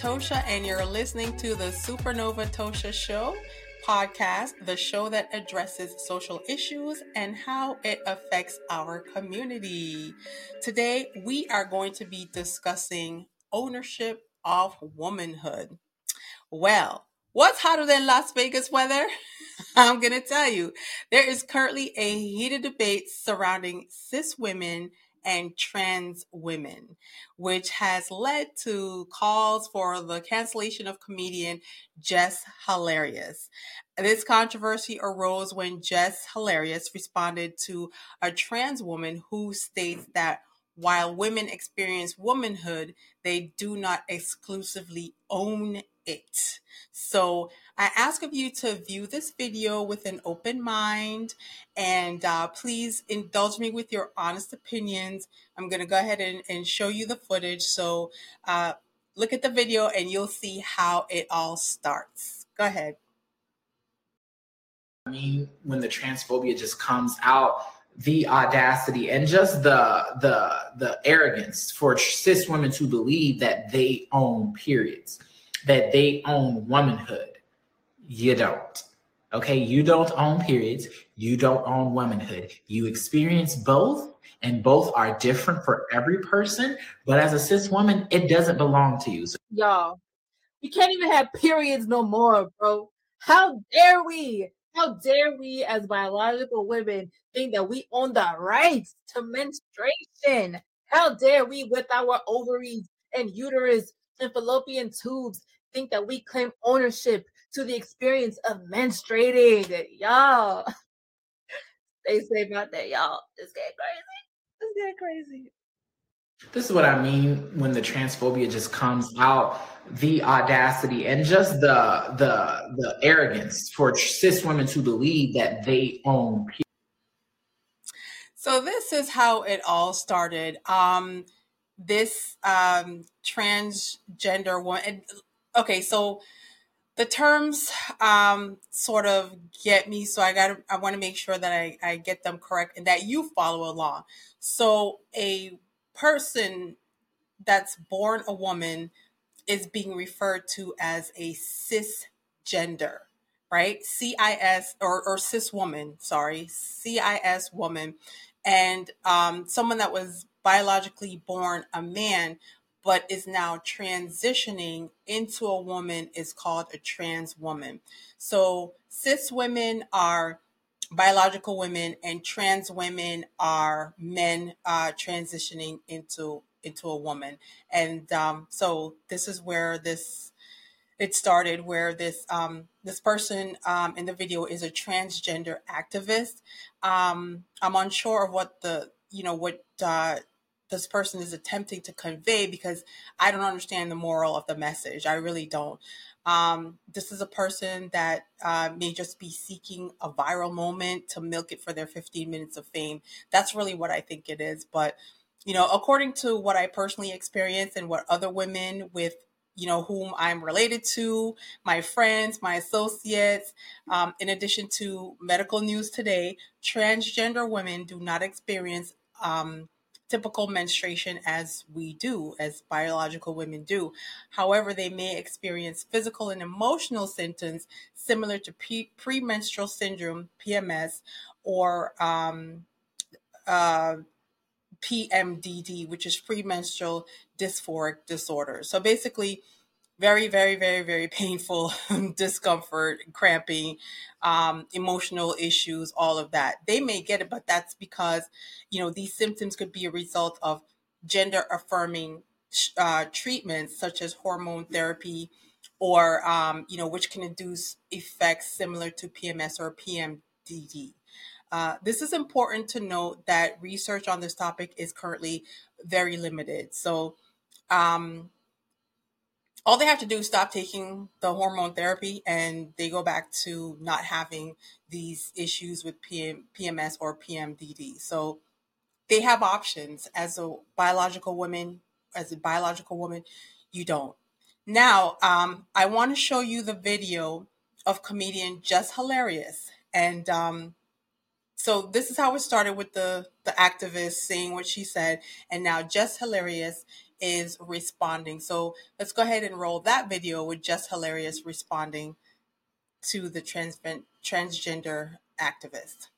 Tosha, and you're listening to the Supernova Tosha Show podcast, the show that addresses social issues and how it affects our community. Today, we are going to be discussing ownership of womanhood. Well, what's hotter than Las Vegas weather? I'm going to tell you. There is currently a heated debate surrounding cis women and trans women, which has led to calls for the cancellation of comedian Jess Hilarious. This controversy arose when Jess Hilarious responded to a trans woman who states that while women experience womanhood, they do not exclusively own it. So I ask of you to view this video with an open mind and uh, please indulge me with your honest opinions. I'm going to go ahead and, and, show you the footage. So uh, look at the video and you'll see how it all starts. Go ahead. I mean, when the transphobia just comes out, the audacity and just the the the arrogance for cis women to believe that they own periods that they own womanhood. You don't. Okay, you don't own periods. You don't own womanhood. You experience both, and both are different for every person. But as a cis woman, it doesn't belong to you. So- Y'all, we can't even have periods no more, bro. How dare we? How dare we, as biological women, think that we own the rights to menstruation? How dare we, with our ovaries and uterus and fallopian tubes, think that we claim ownership to the experience of menstruating. Y'all, stay safe out there, y'all. It's getting crazy. It's getting crazy. This is what I mean when the transphobia just comes out, the audacity and just the the the arrogance for cis women to believe that they own. So this is how it all started. Um, this um, transgender woman okay, so the terms um, sort of get me, so I got I want to make sure that I, I get them correct and that you follow along. So a person that's born a woman is being referred to as a cisgender, right? CIS or, or cis woman, sorry, CIS woman. And um, someone that was biologically born a man but is now transitioning into a woman is called a trans woman. So cis women are biological women and trans women are men uh, transitioning into into a woman. And um, so this is where this it started where this um, this person um, in the video is a transgender activist. Um, I'm unsure of what the you know what uh, this person is attempting to convey because I don't understand the moral of the message. I really don't. Um, this is a person that uh, may just be seeking a viral moment to milk it for their 15 minutes of fame. That's really what I think it is. But, you know, according to what I personally experienced and what other women with you know whom i'm related to my friends my associates um, in addition to medical news today transgender women do not experience um, typical menstruation as we do, as biological women do. However, they may experience physical and emotional symptoms similar to pre- premenstrual syndrome, PMS, or um, uh, PMDD, which is premenstrual dysphoric disorder. So basically, very, very, very, very painful discomfort, cramping, um, emotional issues, all of that. They may get it, but that's because, you know, these symptoms could be a result of gender affirming uh, treatments such as hormone therapy or, um, you know, which can induce effects similar to PMS or PMDD. Uh, this is important to note that research on this topic is currently very limited. So, um, all they have to do is stop taking the hormone therapy and they go back to not having these issues with PM, PMS or PMDD. So they have options as a biological woman, as a biological woman, you don't. Now, um, I want to show you the video of comedian Jess Hilarious. And um, so this is how it started with the, the activist saying what she said. And now Jess Hilarious is responding. So let's go ahead and roll that video with Jess Hilarious responding to the trans- transgender activist.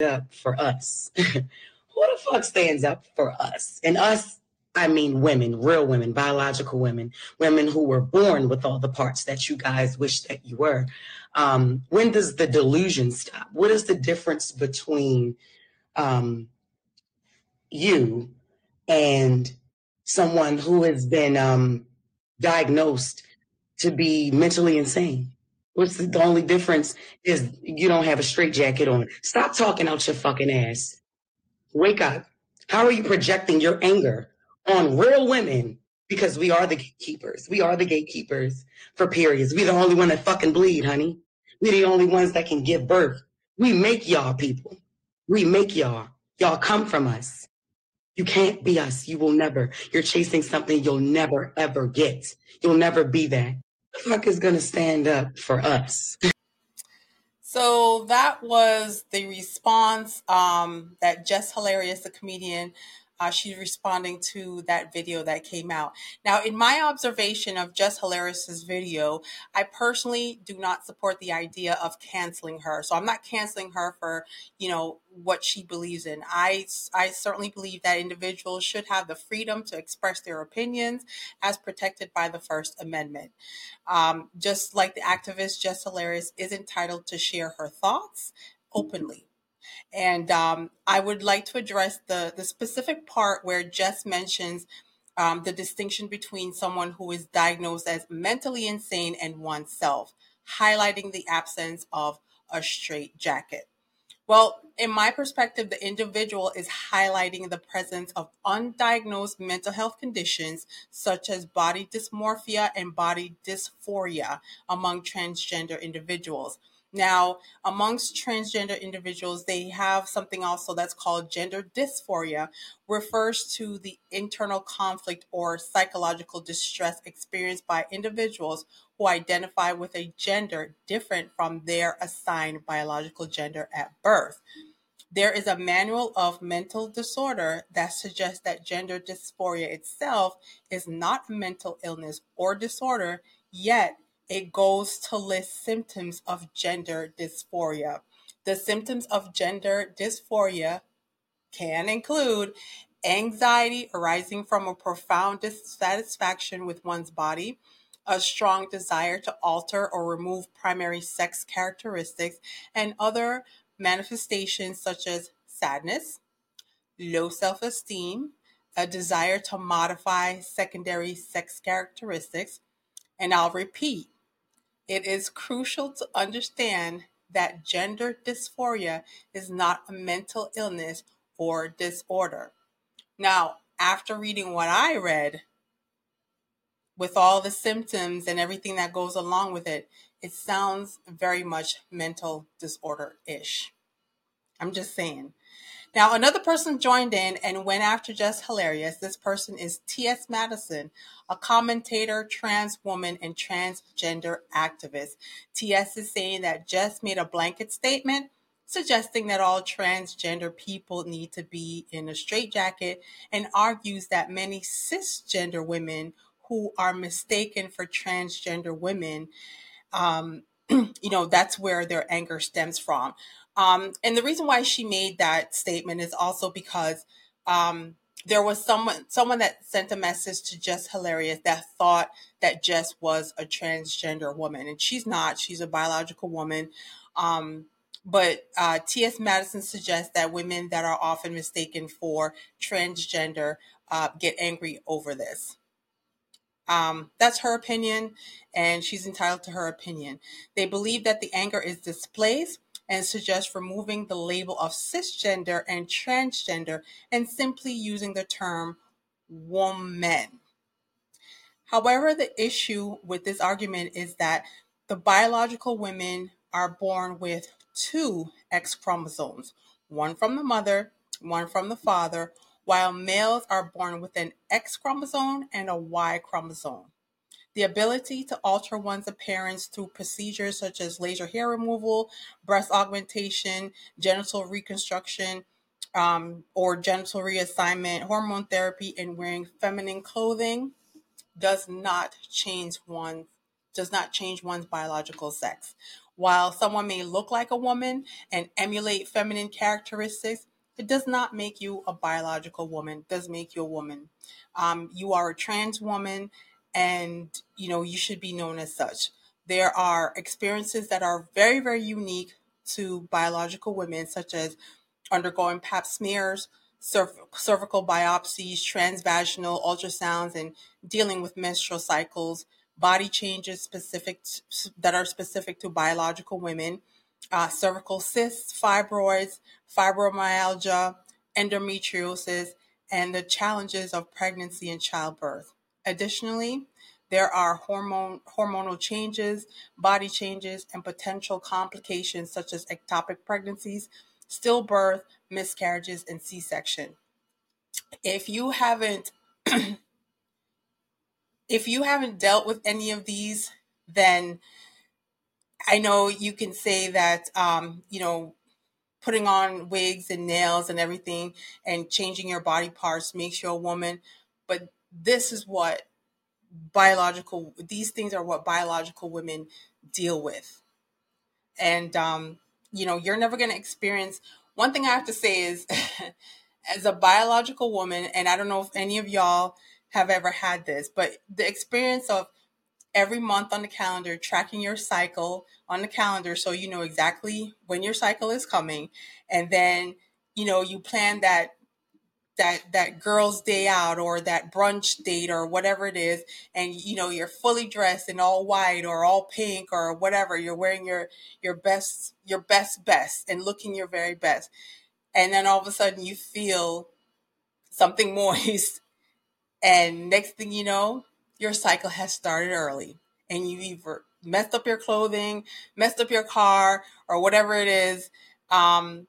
Up for us. Who the fuck stands up for us? And us, I mean women, real women, biological women, women who were born with all the parts that you guys wish that you were. Um, when does the delusion stop? What is the difference between um, you and someone who has been um, diagnosed to be mentally insane? What's the, the only difference is you don't have a straight jacket on. Stop talking out your fucking ass. Wake up. How are you projecting your anger on real women? Because we are the gatekeepers. We are the gatekeepers for periods. We the only one that fucking bleed, honey. We the only ones that can give birth. We make y'all people. We make y'all. Y'all come from us. You can't be us. You will never. You're chasing something you'll never ever get. You'll never be that. The fuck is gonna stand up for us? So that was the response um, that Jess Hilarious, the comedian, uh, she's responding to that video that came out. Now, in my observation of Jess Hilarious's video, I personally do not support the idea of canceling her. So I'm not canceling her for, you know, what she believes in. I, I certainly believe that individuals should have the freedom to express their opinions as protected by the First Amendment. Um, just like the activist Jess Hilarious is entitled to share her thoughts openly. And um, I would like to address the, the specific part where Jess mentions um, the distinction between someone who is diagnosed as mentally insane and oneself, highlighting the absence of a straight jacket. Well, in my perspective, the individual is highlighting the presence of undiagnosed mental health conditions such as body dysmorphia and body dysphoria among transgender individuals. Now, amongst transgender individuals, they have something also that's called gender dysphoria, refers to the internal conflict or psychological distress experienced by individuals who identify with a gender different from their assigned biological gender at birth. There is a manual of mental disorder that suggests that gender dysphoria itself is not a mental illness or disorder, yet it goes to list symptoms of gender dysphoria. The symptoms of gender dysphoria can include anxiety arising from a profound dissatisfaction with one's body, a strong desire to alter or remove primary sex characteristics, and other manifestations such as sadness, low self esteem, a desire to modify secondary sex characteristics, and I'll repeat it is crucial to understand that gender dysphoria is not a mental illness or disorder. Now, after reading what I read, with all the symptoms and everything that goes along with it, it sounds very much mental disorder ish. I'm just saying. Now, another person joined in and went after Jess Hilarious. This person is T.S. Madison, a commentator, trans woman, and transgender activist. T.S. is saying that Jess made a blanket statement suggesting that all transgender people need to be in a straitjacket and argues that many cisgender women who are mistaken for transgender women um, you know that's where their anger stems from um, and the reason why she made that statement is also because um, there was someone someone that sent a message to Jess Hilarious that thought that Jess was a transgender woman, and she's not. She's a biological woman. Um, but uh, T.S. Madison suggests that women that are often mistaken for transgender uh, get angry over this. Um, that's her opinion, and she's entitled to her opinion. They believe that the anger is displaced and suggest removing the label of cisgender and transgender and simply using the term woman. However, the issue with this argument is that the biological women are born with two X chromosomes, one from the mother, one from the father, while males are born with an X chromosome and a Y chromosome. The ability to alter one's appearance through procedures such as laser hair removal, breast augmentation, genital reconstruction, um, or genital reassignment, hormone therapy, and wearing feminine clothing does not change one does not change one's biological sex. While someone may look like a woman and emulate feminine characteristics, it does not make you a biological woman. It does make you a woman. Um, you are a trans woman, and you know you should be known as such. There are experiences that are very, very unique to biological women, such as undergoing pap smears, cervical biopsies, transvaginal ultrasounds, and dealing with menstrual cycles, body changes specific to, that are specific to biological women, uh, cervical cysts, fibroids, fibromyalgia, endometriosis, and the challenges of pregnancy and childbirth. Additionally, there are hormone hormonal changes, body changes, and potential complications such as ectopic pregnancies, stillbirth, miscarriages, and C-section. If you haven't if you haven't dealt with any of these, then I know you can say that um, you know putting on wigs and nails and everything and changing your body parts makes you a woman, but this is what biological these things are what biological women deal with. And um, you know, you're never going to experience one thing I have to say is as a biological woman and I don't know if any of y'all have ever had this, but the experience of every month on the calendar, tracking your cycle on the calendar so you know exactly when your cycle is coming. And then, you know, you plan that that that girl's day out or that brunch date or whatever it is and you know you're fully dressed in all white or all pink or whatever you're wearing your your best your best best and looking your very best and then all of a sudden you feel something moist and next thing you know, your cycle has started early and you either messed up your clothing, messed up your car, or whatever it is. Um,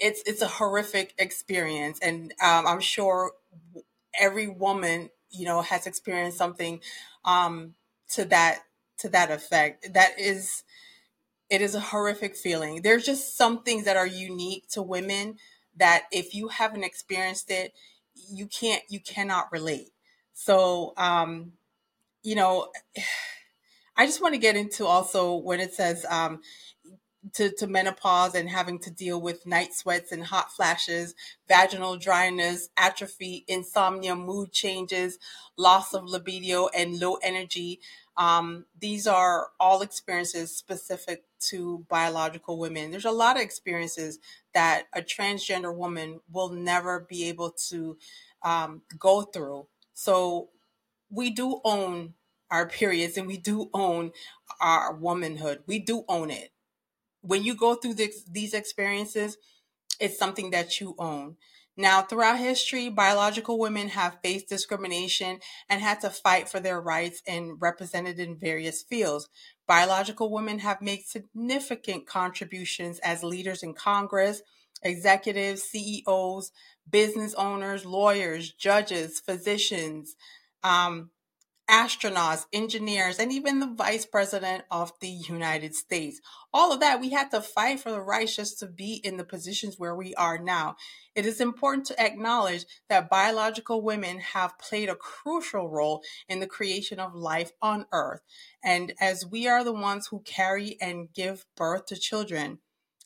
it's it's a horrific experience, and um, I'm sure every woman you know has experienced something um, to that to that effect. That is, it is a horrific feeling. There's just some things that are unique to women that if you haven't experienced it, you can't you cannot relate so um you know i just want to get into also when it says um to, to menopause and having to deal with night sweats and hot flashes, vaginal dryness, atrophy, insomnia, mood changes, loss of libido, and low energy. Um, these are all experiences specific to biological women. There's a lot of experiences that a transgender woman will never be able to um, go through. So we do own our periods and we do own our womanhood. We do own it. When you go through this, these experiences, it's something that you own. Now, throughout history, biological women have faced discrimination and had to fight for their rights and represented in various fields. Biological women have made significant contributions as leaders in Congress, executives, CEOs, business owners, lawyers, judges, physicians, um, astronauts, engineers, and even the vice president of the United States. All of that, we had to fight for the rights just to be in the positions where we are now. It is important to acknowledge that biological women have played a crucial role in the creation of life on Earth. And as we are the ones who carry and give birth to children,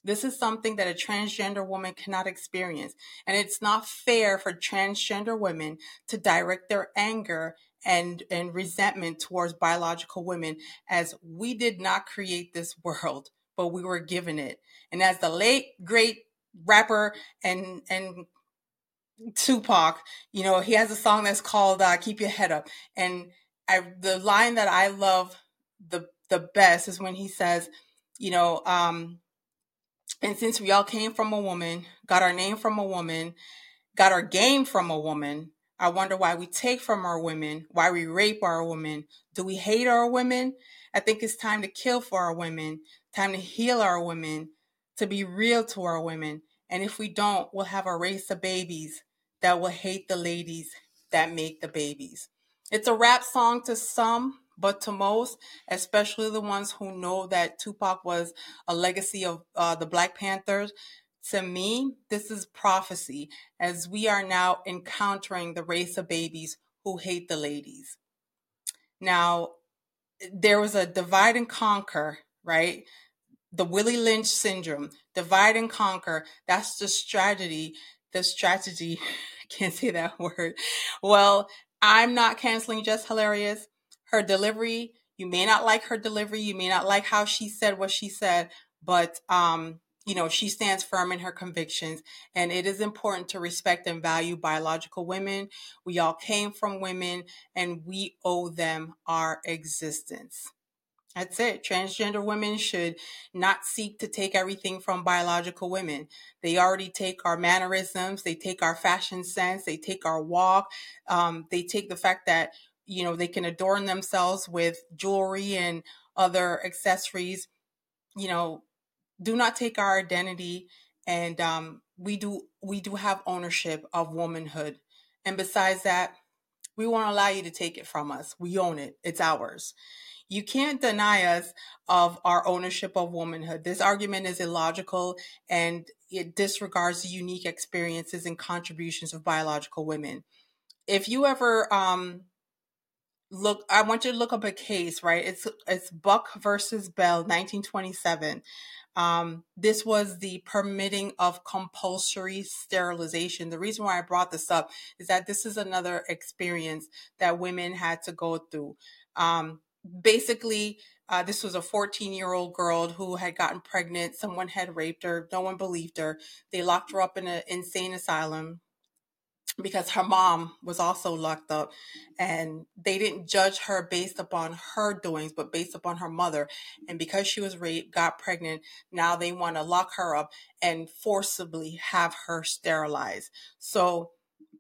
this is something that a transgender woman cannot experience. And it's not fair for transgender women to direct their anger and, and resentment towards biological women as we did not create this world, but we were given it. And as the late, great rapper and, and Tupac, you know, he has a song that's called uh, "Keep Your Head Up," and I, the line that I love the the best is when he says, you know, um, and since we all came from a woman, got our name from a woman, got our game from a woman, I wonder why we take from our women, why we rape our women. Do we hate our women? I think it's time to kill for our women, time to heal our women, to be real to our women. And if we don't, we'll have a race of babies that will hate the ladies that make the babies. It's a rap song to some, but to most, especially the ones who know that Tupac was a legacy of uh, the Black Panthers, To me, this is prophecy as we are now encountering the race of babies who hate the ladies. Now, there was a divide and conquer, right? The Willie Lynch syndrome, divide and conquer. That's the strategy. The strategy, I can't say that word. Well, I'm not canceling Jess Hilarious. Her delivery, you may not like her delivery. You may not like how she said what she said, but um, you know, she stands firm in her convictions, and it is important to respect and value biological women. We all came from women, and we owe them our existence. That's it. Transgender women should not seek to take everything from biological women. They already take our mannerisms, they take our fashion sense, they take our walk, um, they take the fact that you know they can adorn themselves with jewelry and other accessories. You know, do not take our identity and um, we do we do have ownership of womanhood. And besides that we won't allow you to take it from us. We own it. It's ours. You can't deny us of our ownership of womanhood. This argument is illogical and it disregards the unique experiences and contributions of biological women. If you ever um, look i want you to look up a case right? It's it's buck versus bell 1927 um, this was the permitting of compulsory sterilization. The reason why I brought this up is that this is another experience that women had to go through. Um, basically, uh, this was a 14 year old girl who had gotten pregnant. Someone had raped her. No one believed her. They locked her up in an insane asylum because her mom was also locked up and they didn't judge her based upon her doings but based upon her mother. And because she was raped got pregnant now they want to lock her up and forcibly have her sterilized. So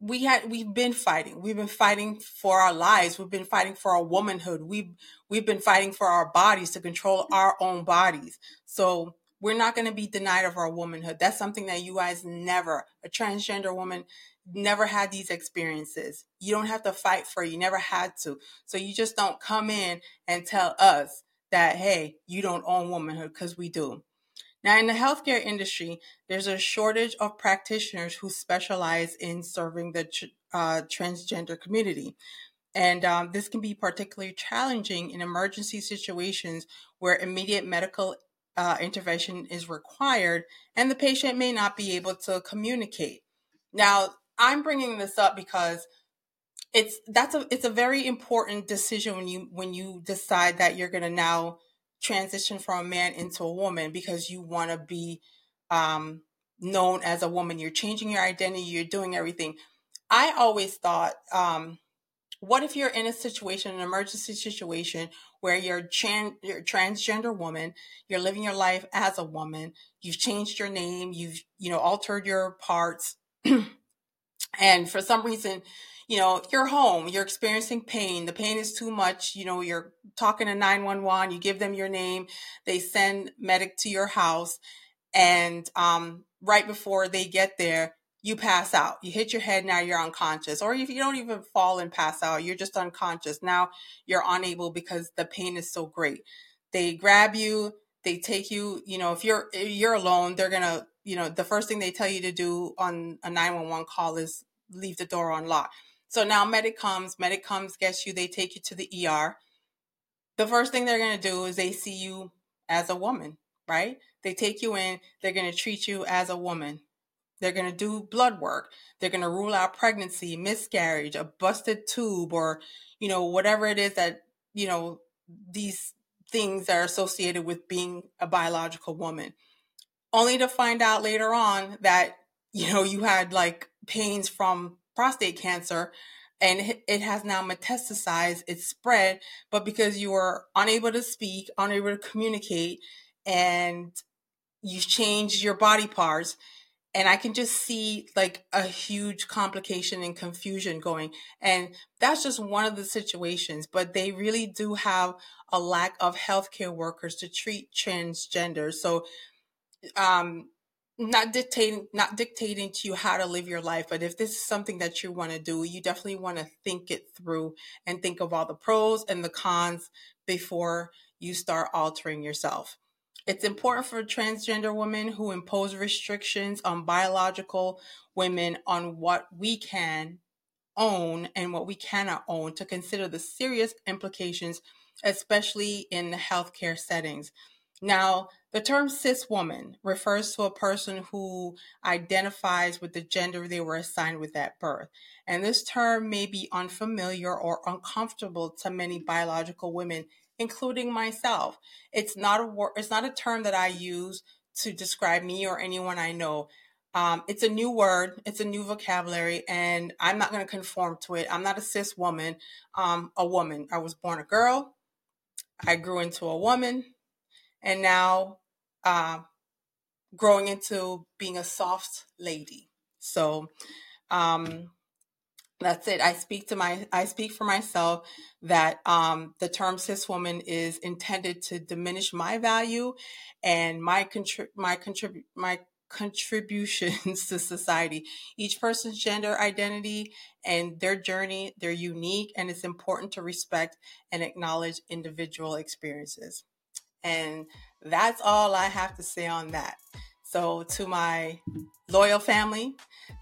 we had we've been fighting. We've been fighting for our lives. We've been fighting for our womanhood. We've we've been fighting for our bodies to control our own bodies. So we're not going to be denied of our womanhood. That's something that you guys never a transgender woman never had these experiences. You don't have to fight for it. You never had to. So you just don't come in and tell us that, hey, you don't own womanhood because we do. Now, in the healthcare industry, there's a shortage of practitioners who specialize in serving the uh, transgender community. And um, this can be particularly challenging in emergency situations where immediate medical uh, intervention is required and the patient may not be able to communicate. Now, I'm bringing this up because it's that's a it's a very important decision when you when you decide that you're going to now transition from a man into a woman because you want to be um, known as a woman. You're changing your identity. You're doing everything. I always thought, um, what if you're in a situation, an emergency situation, where you're, tran- you're a transgender woman, you're living your life as a woman, you've changed your name, you've you know altered your parts. and for some reason you know you're home you're experiencing pain the pain is too much you know you're talking to 911 you give them your name they send medic to your house and um, right before they get there you pass out. You hit your head now you're unconscious. Or if you don't even fall and pass out you're just unconscious. Now you're unable because the pain is so great. They grab you they take you you know if you're if you're alone they're gonna you know, the first thing they tell you to do on a 911 call is leave the door unlocked. So now medic comes, medic comes, gets you, they take you to the ER. The first thing they're going to do is they see you as a woman, right? They take you in, they're going to treat you as a woman. They're going to do blood work. They're going to rule out pregnancy, miscarriage, a busted tube, or, you know, whatever it is that, you know, these things are associated with being a biological woman only to find out later on that you know you had like pains from prostate cancer and it has now metastasized it's spread but because you were unable to speak unable to communicate and you've changed your body parts and i can just see like a huge complication and confusion going and that's just one of the situations but they really do have a lack of healthcare workers to treat transgender so um, not dictating not dictating to you how to live your life but if this is something that you want to do you definitely want to think it through and think of all the pros and the cons before you start altering yourself it's important for transgender women who impose restrictions on biological women on what we can own and what we cannot own to consider the serious implications, especially in the healthcare settings. Now, the term cis woman refers to a person who identifies with the gender they were assigned with at birth. And this term may be unfamiliar or uncomfortable to many biological women, including myself. It's not a word, it's not a term that I use to describe me or anyone I know. Um, it's a new word, it's a new vocabulary, and I'm not going to conform to it. I'm not a cis woman, um, a woman. I was born a girl, I grew into a woman, and now uh, growing into being a soft lady. So um, that's it. I speak to my I speak for myself that um, the term cis woman is intended to diminish my value and my contrib my contribute my contributions to society. Each person's gender identity and their journey, they're unique and it's important to respect and acknowledge individual experiences. And that's all I have to say on that. So, to my loyal family,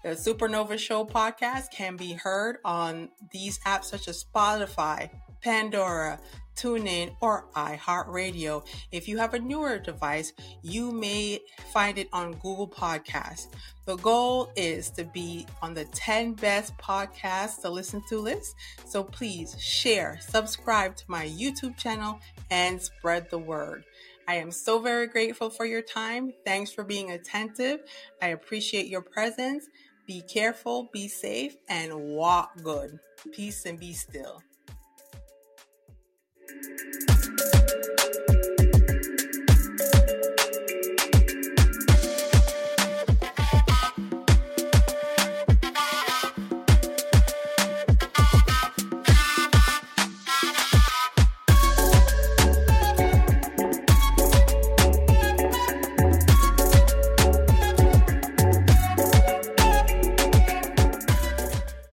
the Supernova Show podcast can be heard on these apps such as Spotify, Pandora, TuneIn, or iHeartRadio. If you have a newer device, you may find it on Google Podcasts. The goal is to be on the 10 best podcasts to listen to list. So please share, subscribe to my YouTube channel, and spread the word. I am so very grateful for your time. Thanks for being attentive. I appreciate your presence. Be careful, be safe, and walk good. Peace and be still.